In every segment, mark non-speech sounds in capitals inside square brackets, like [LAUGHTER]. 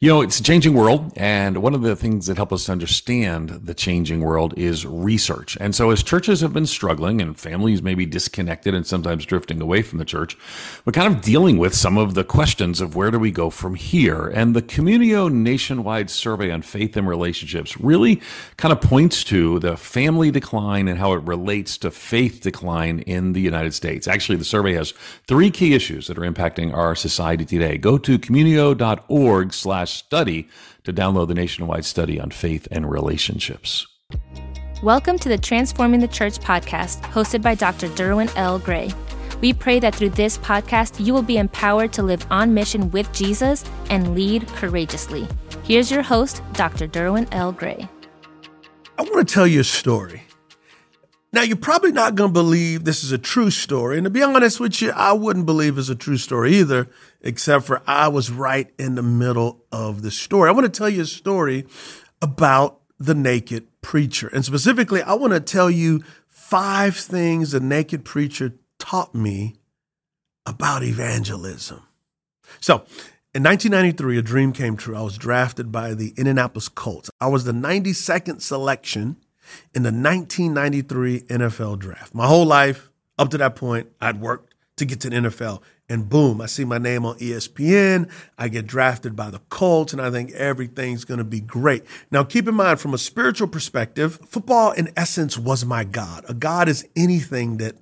You know, it's a changing world. And one of the things that help us understand the changing world is research. And so as churches have been struggling and families may be disconnected and sometimes drifting away from the church, we're kind of dealing with some of the questions of where do we go from here? And the Communio nationwide survey on faith and relationships really kind of points to the family decline and how it relates to faith decline in the United States. Actually, the survey has three key issues that are impacting our society today. Go to communio.org slash study to download the nationwide study on faith and relationships. Welcome to the Transforming the Church podcast, hosted by Dr. Derwin L. Gray. We pray that through this podcast, you will be empowered to live on mission with Jesus and lead courageously. Here's your host, Dr. Derwin L. Gray. I want to tell you a story. Now, you're probably not going to believe this is a true story. And to be honest with you, I wouldn't believe it's a true story either, except for I was right in the middle of the story. I want to tell you a story about the naked preacher. And specifically, I want to tell you five things the naked preacher taught me about evangelism. So, in 1993, a dream came true. I was drafted by the Indianapolis Colts. I was the 92nd selection in the 1993 NFL draft. My whole life up to that point, I'd worked to get to the NFL. And boom, I see my name on ESPN. I get drafted by the Colts, and I think everything's going to be great. Now, keep in mind, from a spiritual perspective, football in essence was my God. A God is anything that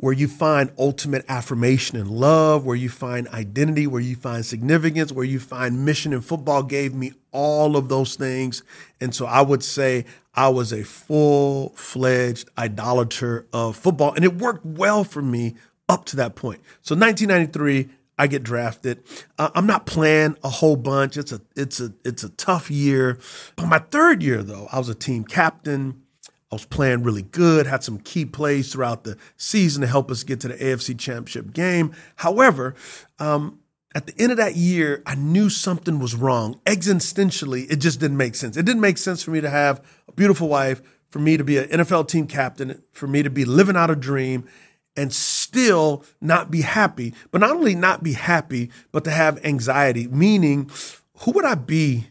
where you find ultimate affirmation and love, where you find identity, where you find significance, where you find mission. And football gave me all of those things. And so I would say I was a full fledged idolater of football, and it worked well for me up to that point. So 1993, I get drafted. Uh, I'm not playing a whole bunch. It's a it's a it's a tough year. But my third year though, I was a team captain. I was playing really good, had some key plays throughout the season to help us get to the AFC Championship game. However, um, at the end of that year, I knew something was wrong. Existentially, it just didn't make sense. It didn't make sense for me to have a beautiful wife, for me to be an NFL team captain, for me to be living out a dream and still not be happy. But not only not be happy, but to have anxiety, meaning who would I be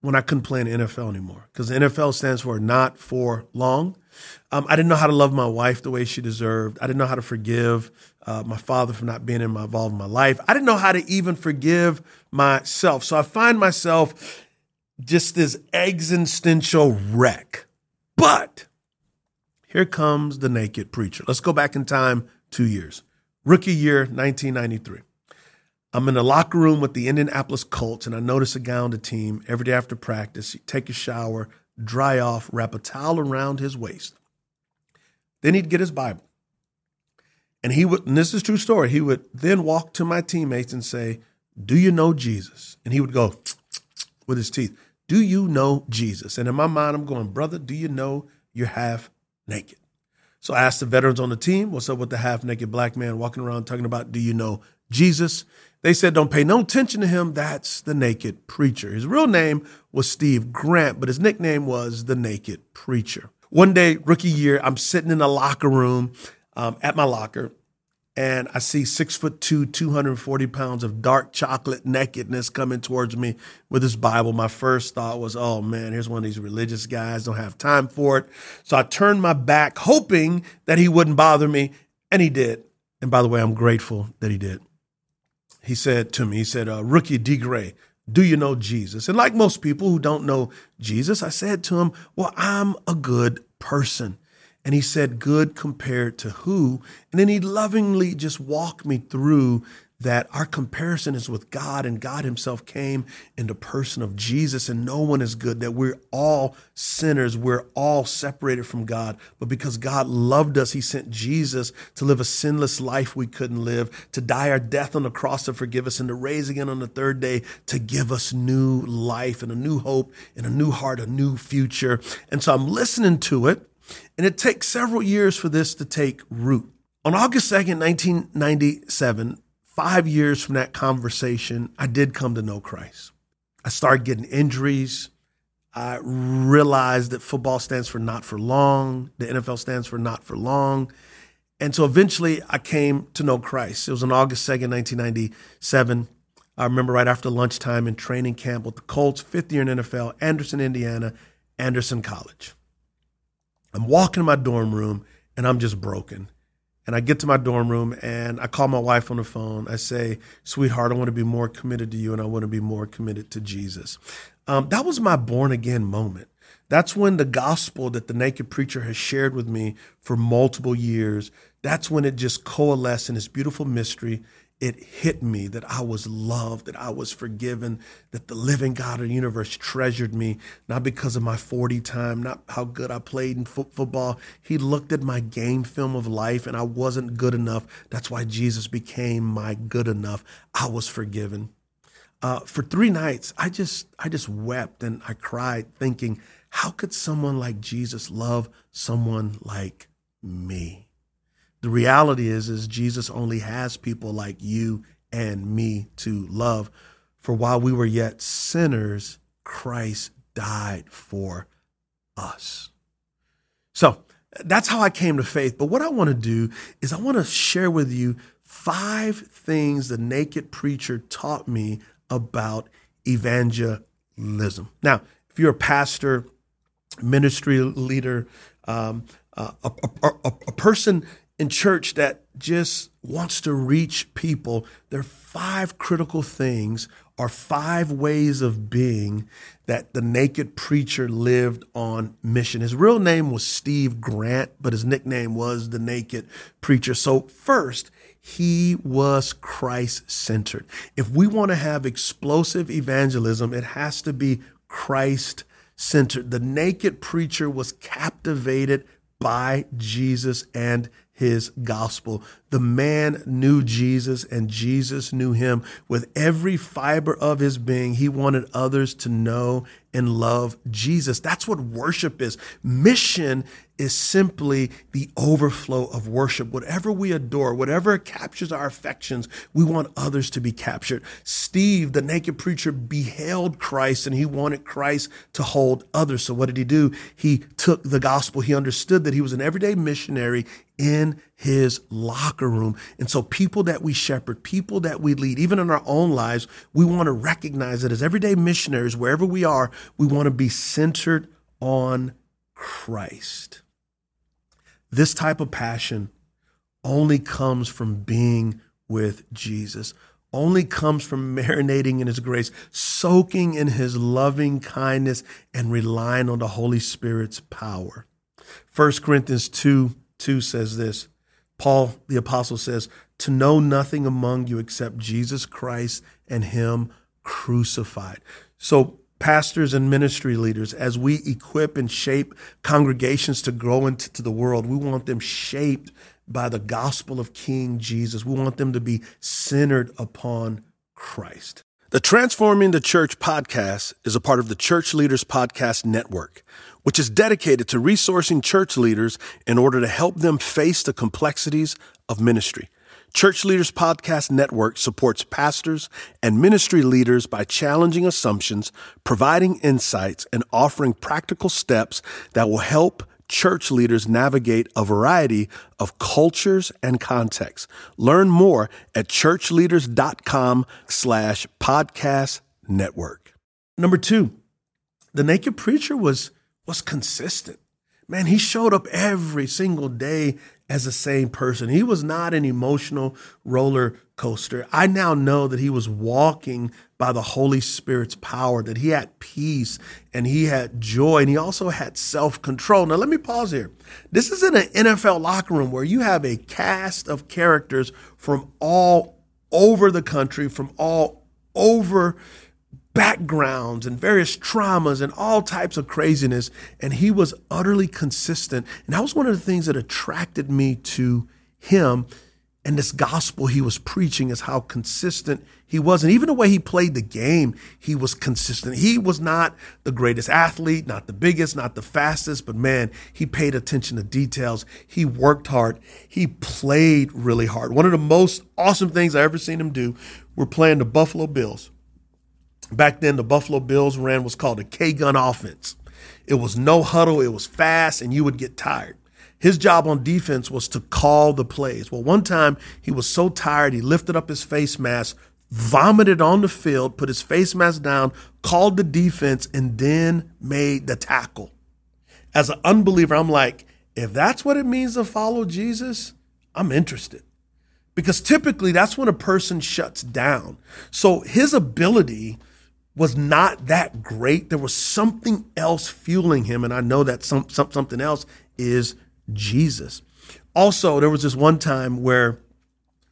when I couldn't play in the NFL anymore because NFL stands for not for long. Um, I didn't know how to love my wife the way she deserved. I didn't know how to forgive uh, my father for not being involved in my life. I didn't know how to even forgive myself. So I find myself just this existential wreck. But here comes the naked preacher. Let's go back in time two years. Rookie year, 1993. I'm in the locker room with the Indianapolis Colts, and I notice a guy on the team every day after practice. take a shower, dry off, wrap a towel around his waist. Then he'd get his Bible. And he would, and this is true story, he would then walk to my teammates and say, Do you know Jesus? And he would go [TSK] with his teeth, Do you know Jesus? And in my mind, I'm going, Brother, do you know you're half naked? So I asked the veterans on the team, What's up with the half naked black man walking around talking about, Do you know Jesus? They said, don't pay no attention to him. That's the naked preacher. His real name was Steve Grant, but his nickname was the naked preacher. One day, rookie year, I'm sitting in a locker room um, at my locker, and I see six foot two, 240 pounds of dark chocolate nakedness coming towards me with his Bible. My first thought was, oh man, here's one of these religious guys, don't have time for it. So I turned my back, hoping that he wouldn't bother me, and he did. And by the way, I'm grateful that he did he said to me, he said, uh, Rookie D. Gray, do you know Jesus? And like most people who don't know Jesus, I said to him, Well, I'm a good person. And he said, Good compared to who? And then he lovingly just walked me through that our comparison is with God and God himself came in the person of Jesus and no one is good, that we're all sinners. We're all separated from God. But because God loved us, he sent Jesus to live a sinless life we couldn't live, to die our death on the cross to forgive us and to raise again on the third day to give us new life and a new hope and a new heart, a new future. And so I'm listening to it and it takes several years for this to take root. On August 2nd, 1997, five years from that conversation, I did come to know Christ. I started getting injuries. I realized that football stands for not for long, the NFL stands for not for long. And so eventually I came to know Christ. It was on August 2nd, 1997. I remember right after lunchtime in training camp with the Colts, fifth year in NFL, Anderson, Indiana, Anderson College. I'm walking in my dorm room and I'm just broken. And I get to my dorm room and I call my wife on the phone. I say, Sweetheart, I want to be more committed to you and I want to be more committed to Jesus. Um, that was my born again moment. That's when the gospel that the naked preacher has shared with me for multiple years, that's when it just coalesced in this beautiful mystery it hit me that I was loved, that I was forgiven, that the living God of the universe treasured me, not because of my 40 time, not how good I played in fo- football. He looked at my game film of life and I wasn't good enough. That's why Jesus became my good enough. I was forgiven. Uh, for three nights, I just, I just wept and I cried thinking, how could someone like Jesus love someone like me? The reality is, is Jesus only has people like you and me to love. For while we were yet sinners, Christ died for us. So that's how I came to faith. But what I want to do is I want to share with you five things the naked preacher taught me about evangelism. Now, if you're a pastor, ministry leader, um, uh, a, a, a, a person in church that just wants to reach people, there are five critical things or five ways of being that the naked preacher lived on mission. His real name was Steve Grant, but his nickname was the naked preacher. So, first, he was Christ centered. If we want to have explosive evangelism, it has to be Christ centered. The naked preacher was captivated by Jesus and his gospel. The man knew Jesus and Jesus knew him. With every fiber of his being, he wanted others to know and love Jesus. That's what worship is. Mission is simply the overflow of worship. Whatever we adore, whatever captures our affections, we want others to be captured. Steve, the naked preacher, beheld Christ and he wanted Christ to hold others. So what did he do? He took the gospel. He understood that he was an everyday missionary in his locker room. And so people that we shepherd, people that we lead, even in our own lives, we want to recognize that as everyday missionaries, wherever we are, we want to be centered on Christ. This type of passion only comes from being with Jesus, only comes from marinating in his grace, soaking in his loving kindness, and relying on the Holy Spirit's power. 1 Corinthians 2 2 says this Paul the apostle says, To know nothing among you except Jesus Christ and him crucified. So pastors and ministry leaders, as we equip and shape congregations to grow into the world, we want them shaped by the gospel of King Jesus. We want them to be centered upon Christ. The Transforming the Church podcast is a part of the Church Leaders Podcast Network, which is dedicated to resourcing church leaders in order to help them face the complexities of ministry. Church Leaders Podcast Network supports pastors and ministry leaders by challenging assumptions, providing insights, and offering practical steps that will help church leaders navigate a variety of cultures and contexts. Learn more at churchleaders.com slash podcast network. Number two, the naked preacher was was consistent. Man, he showed up every single day as the same person. He was not an emotional roller coaster. I now know that he was walking by the Holy Spirit's power, that he had peace and he had joy and he also had self control. Now, let me pause here. This is in an NFL locker room where you have a cast of characters from all over the country, from all over backgrounds and various traumas and all types of craziness. And he was utterly consistent. And that was one of the things that attracted me to him. And this gospel he was preaching is how consistent he was. And even the way he played the game, he was consistent. He was not the greatest athlete, not the biggest, not the fastest, but man, he paid attention to details. He worked hard. He played really hard. One of the most awesome things I ever seen him do, we're playing the Buffalo Bills. Back then, the Buffalo Bills ran was called a K gun offense. It was no huddle, it was fast, and you would get tired. His job on defense was to call the plays. Well, one time he was so tired, he lifted up his face mask, vomited on the field, put his face mask down, called the defense, and then made the tackle. As an unbeliever, I'm like, if that's what it means to follow Jesus, I'm interested. Because typically that's when a person shuts down. So his ability was not that great. There was something else fueling him. And I know that some, some, something else is Jesus. Also, there was this one time where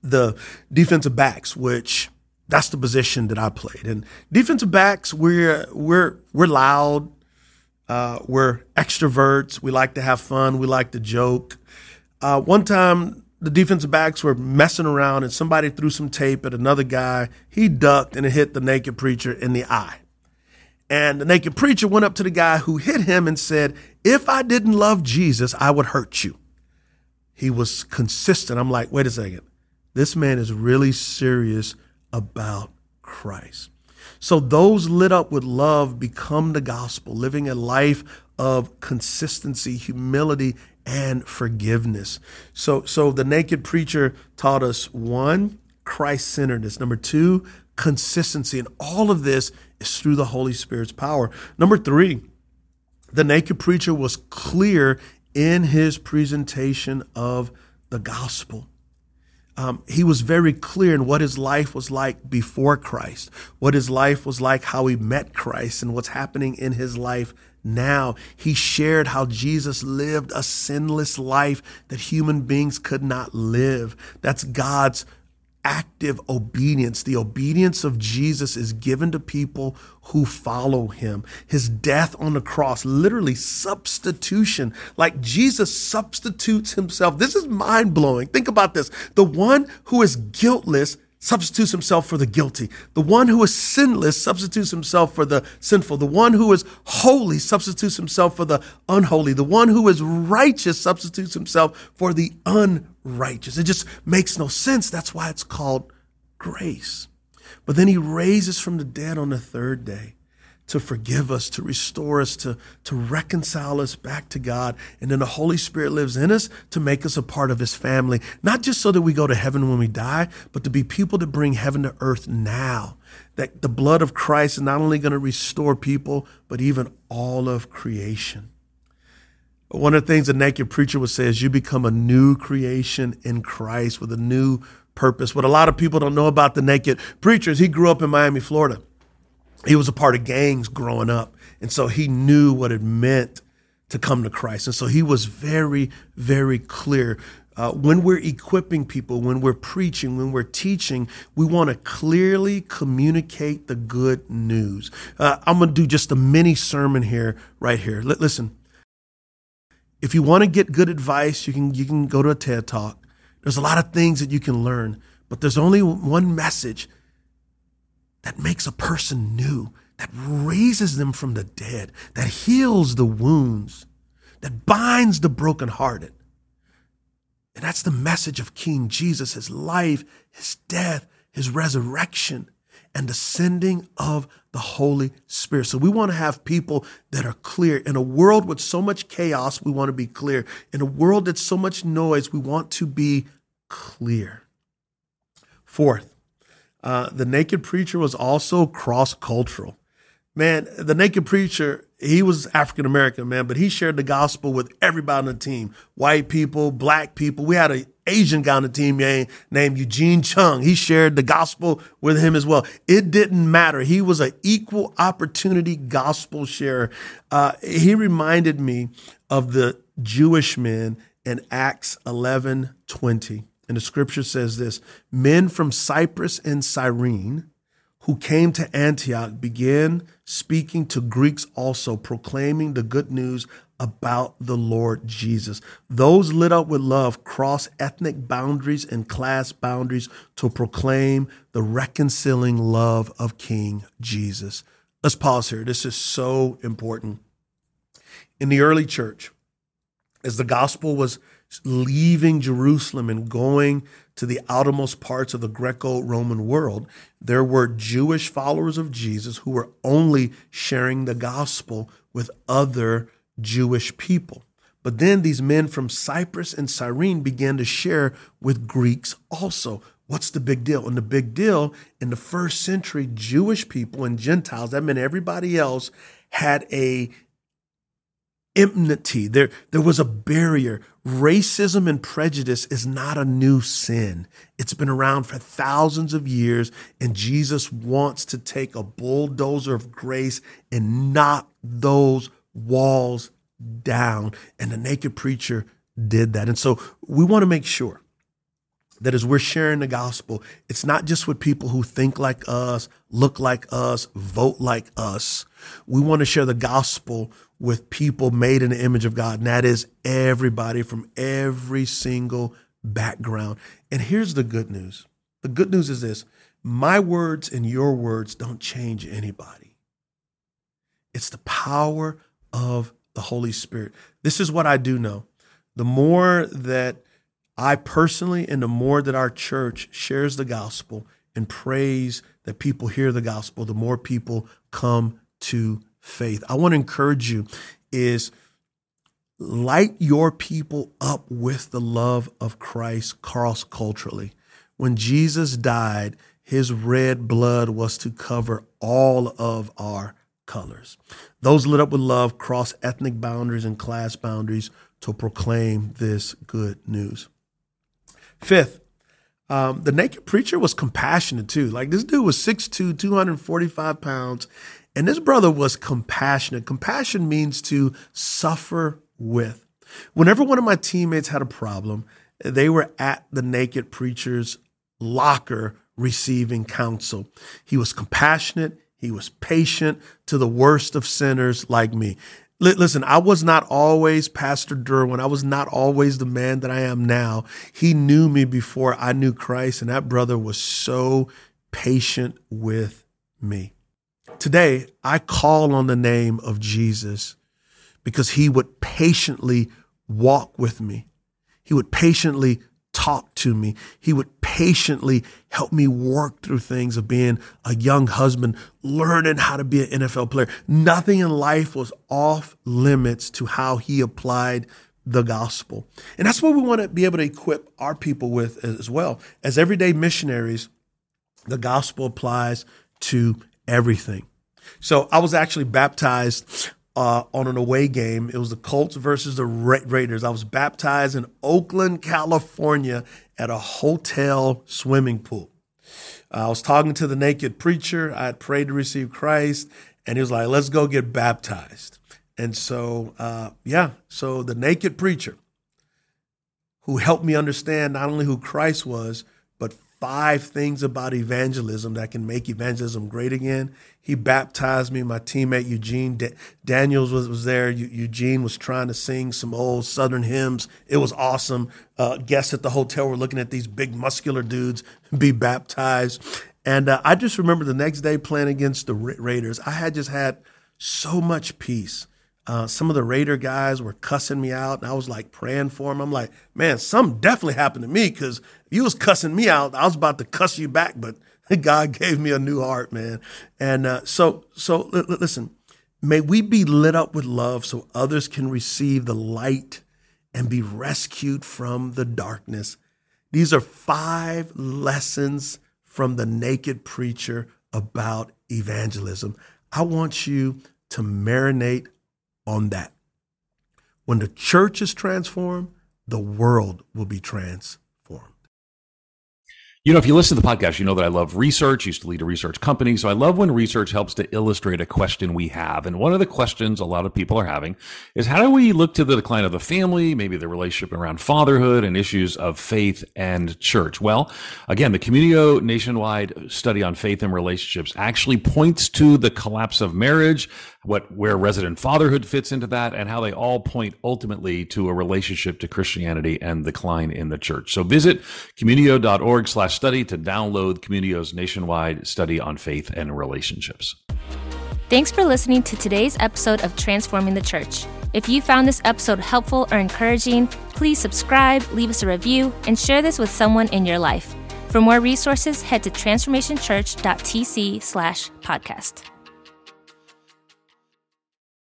the defensive backs, which that's the position that I played. And defensive backs, we're we're we're loud, uh, we're extroverts. We like to have fun. We like to joke. Uh, one time, the defensive backs were messing around, and somebody threw some tape at another guy. He ducked, and it hit the naked preacher in the eye. And the naked preacher went up to the guy who hit him and said, "If I didn't love Jesus, I would hurt you." He was consistent. I'm like, wait a second. This man is really serious about Christ. So those lit up with love become the gospel, living a life of consistency, humility, and forgiveness. So, so the naked preacher taught us one, Christ centeredness. Number two, consistency. And all of this is through the Holy Spirit's power. Number three, the naked preacher was clear in his presentation of the gospel um, he was very clear in what his life was like before Christ, what his life was like, how he met Christ, and what's happening in his life now. He shared how Jesus lived a sinless life that human beings could not live. That's God's active obedience. The obedience of Jesus is given to people who follow him. His death on the cross, literally substitution, like Jesus substitutes himself. This is mind blowing. Think about this. The one who is guiltless substitutes himself for the guilty. The one who is sinless substitutes himself for the sinful. The one who is holy substitutes himself for the unholy. The one who is righteous substitutes himself for the unrighteous. It just makes no sense. That's why it's called grace. But then he raises from the dead on the third day to forgive us, to restore us, to, to reconcile us back to God. And then the Holy Spirit lives in us to make us a part of his family, not just so that we go to heaven when we die, but to be people that bring heaven to earth now. That the blood of Christ is not only going to restore people, but even all of creation. One of the things the naked preacher would say is you become a new creation in Christ with a new purpose. What a lot of people don't know about the naked preacher is he grew up in Miami, Florida he was a part of gangs growing up. And so he knew what it meant to come to Christ. And so he was very, very clear. Uh, when we're equipping people, when we're preaching, when we're teaching, we want to clearly communicate the good news. Uh, I'm going to do just a mini sermon here, right here. L- listen, if you want to get good advice, you can you can go to a TED Talk. There's a lot of things that you can learn, but there's only one message that makes a person new, that raises them from the dead, that heals the wounds, that binds the brokenhearted. And that's the message of King Jesus his life, his death, his resurrection, and the sending of the Holy Spirit. So we want to have people that are clear. In a world with so much chaos, we want to be clear. In a world that's so much noise, we want to be clear. Fourth, uh, the naked preacher was also cross cultural. Man, the naked preacher, he was African American, man, but he shared the gospel with everybody on the team white people, black people. We had an Asian guy on the team named Eugene Chung. He shared the gospel with him as well. It didn't matter. He was an equal opportunity gospel sharer. Uh, he reminded me of the Jewish men in Acts 11 20. And the scripture says this Men from Cyprus and Cyrene who came to Antioch began speaking to Greeks also, proclaiming the good news about the Lord Jesus. Those lit up with love cross ethnic boundaries and class boundaries to proclaim the reconciling love of King Jesus. Let's pause here. This is so important. In the early church, as the gospel was leaving Jerusalem and going to the outermost parts of the Greco Roman world, there were Jewish followers of Jesus who were only sharing the gospel with other Jewish people. But then these men from Cyprus and Cyrene began to share with Greeks also. What's the big deal? And the big deal in the first century, Jewish people and Gentiles, that meant everybody else, had a enmity. There, there was a barrier. Racism and prejudice is not a new sin. It's been around for thousands of years, and Jesus wants to take a bulldozer of grace and knock those walls down. And the naked preacher did that. And so we want to make sure that as we're sharing the gospel, it's not just with people who think like us, look like us, vote like us. We want to share the gospel with people made in the image of God, and that is everybody from every single background. And here's the good news the good news is this my words and your words don't change anybody, it's the power of the Holy Spirit. This is what I do know. The more that I personally, and the more that our church shares the gospel and prays that people hear the gospel, the more people come to faith. I want to encourage you is light your people up with the love of Christ cross culturally. When Jesus died, his red blood was to cover all of our colors. Those lit up with love cross ethnic boundaries and class boundaries to proclaim this good news. Fifth, um, the naked preacher was compassionate too. Like this dude was 6'2, 245 pounds, and this brother was compassionate. Compassion means to suffer with. Whenever one of my teammates had a problem, they were at the naked preacher's locker receiving counsel. He was compassionate, he was patient to the worst of sinners like me. Listen, I was not always Pastor Derwin. I was not always the man that I am now. He knew me before I knew Christ, and that brother was so patient with me. Today, I call on the name of Jesus because he would patiently walk with me. He would patiently talk to me. He would patiently help me work through things of being a young husband, learning how to be an NFL player. Nothing in life was off limits to how he applied the gospel. And that's what we want to be able to equip our people with as well. As everyday missionaries, the gospel applies to everything. So I was actually baptized uh, on an away game. It was the Colts versus the Ra- Raiders. I was baptized in Oakland, California at a hotel swimming pool. Uh, I was talking to the naked preacher. I had prayed to receive Christ, and he was like, let's go get baptized. And so, uh, yeah, so the naked preacher who helped me understand not only who Christ was, five things about evangelism that can make evangelism great again. He baptized me. My teammate Eugene Daniels was, was there. Eugene was trying to sing some old Southern hymns. It was awesome. Uh, guests at the hotel were looking at these big muscular dudes [LAUGHS] be baptized. And uh, I just remember the next day playing against the Ra- Raiders. I had just had so much peace. Uh, some of the Raider guys were cussing me out, and I was like praying for them. I'm like, man, something definitely happened to me because you was cussing me out. I was about to cuss you back, but [LAUGHS] God gave me a new heart, man. And uh, so, so l- listen, may we be lit up with love so others can receive the light and be rescued from the darkness. These are five lessons from the naked preacher about evangelism. I want you to marinate on that. When the church is transformed, the world will be transformed. You know, if you listen to the podcast, you know that I love research. I used to lead a research company. So I love when research helps to illustrate a question we have. And one of the questions a lot of people are having is how do we look to the decline of the family, maybe the relationship around fatherhood and issues of faith and church? Well, again, the Communio nationwide study on faith and relationships actually points to the collapse of marriage, what where resident fatherhood fits into that, and how they all point ultimately to a relationship to Christianity and decline in the church. So visit communio.org slash study to download Communio's nationwide study on faith and relationships. Thanks for listening to today's episode of Transforming the Church. If you found this episode helpful or encouraging, please subscribe, leave us a review, and share this with someone in your life. For more resources, head to transformationchurch.tc slash podcast.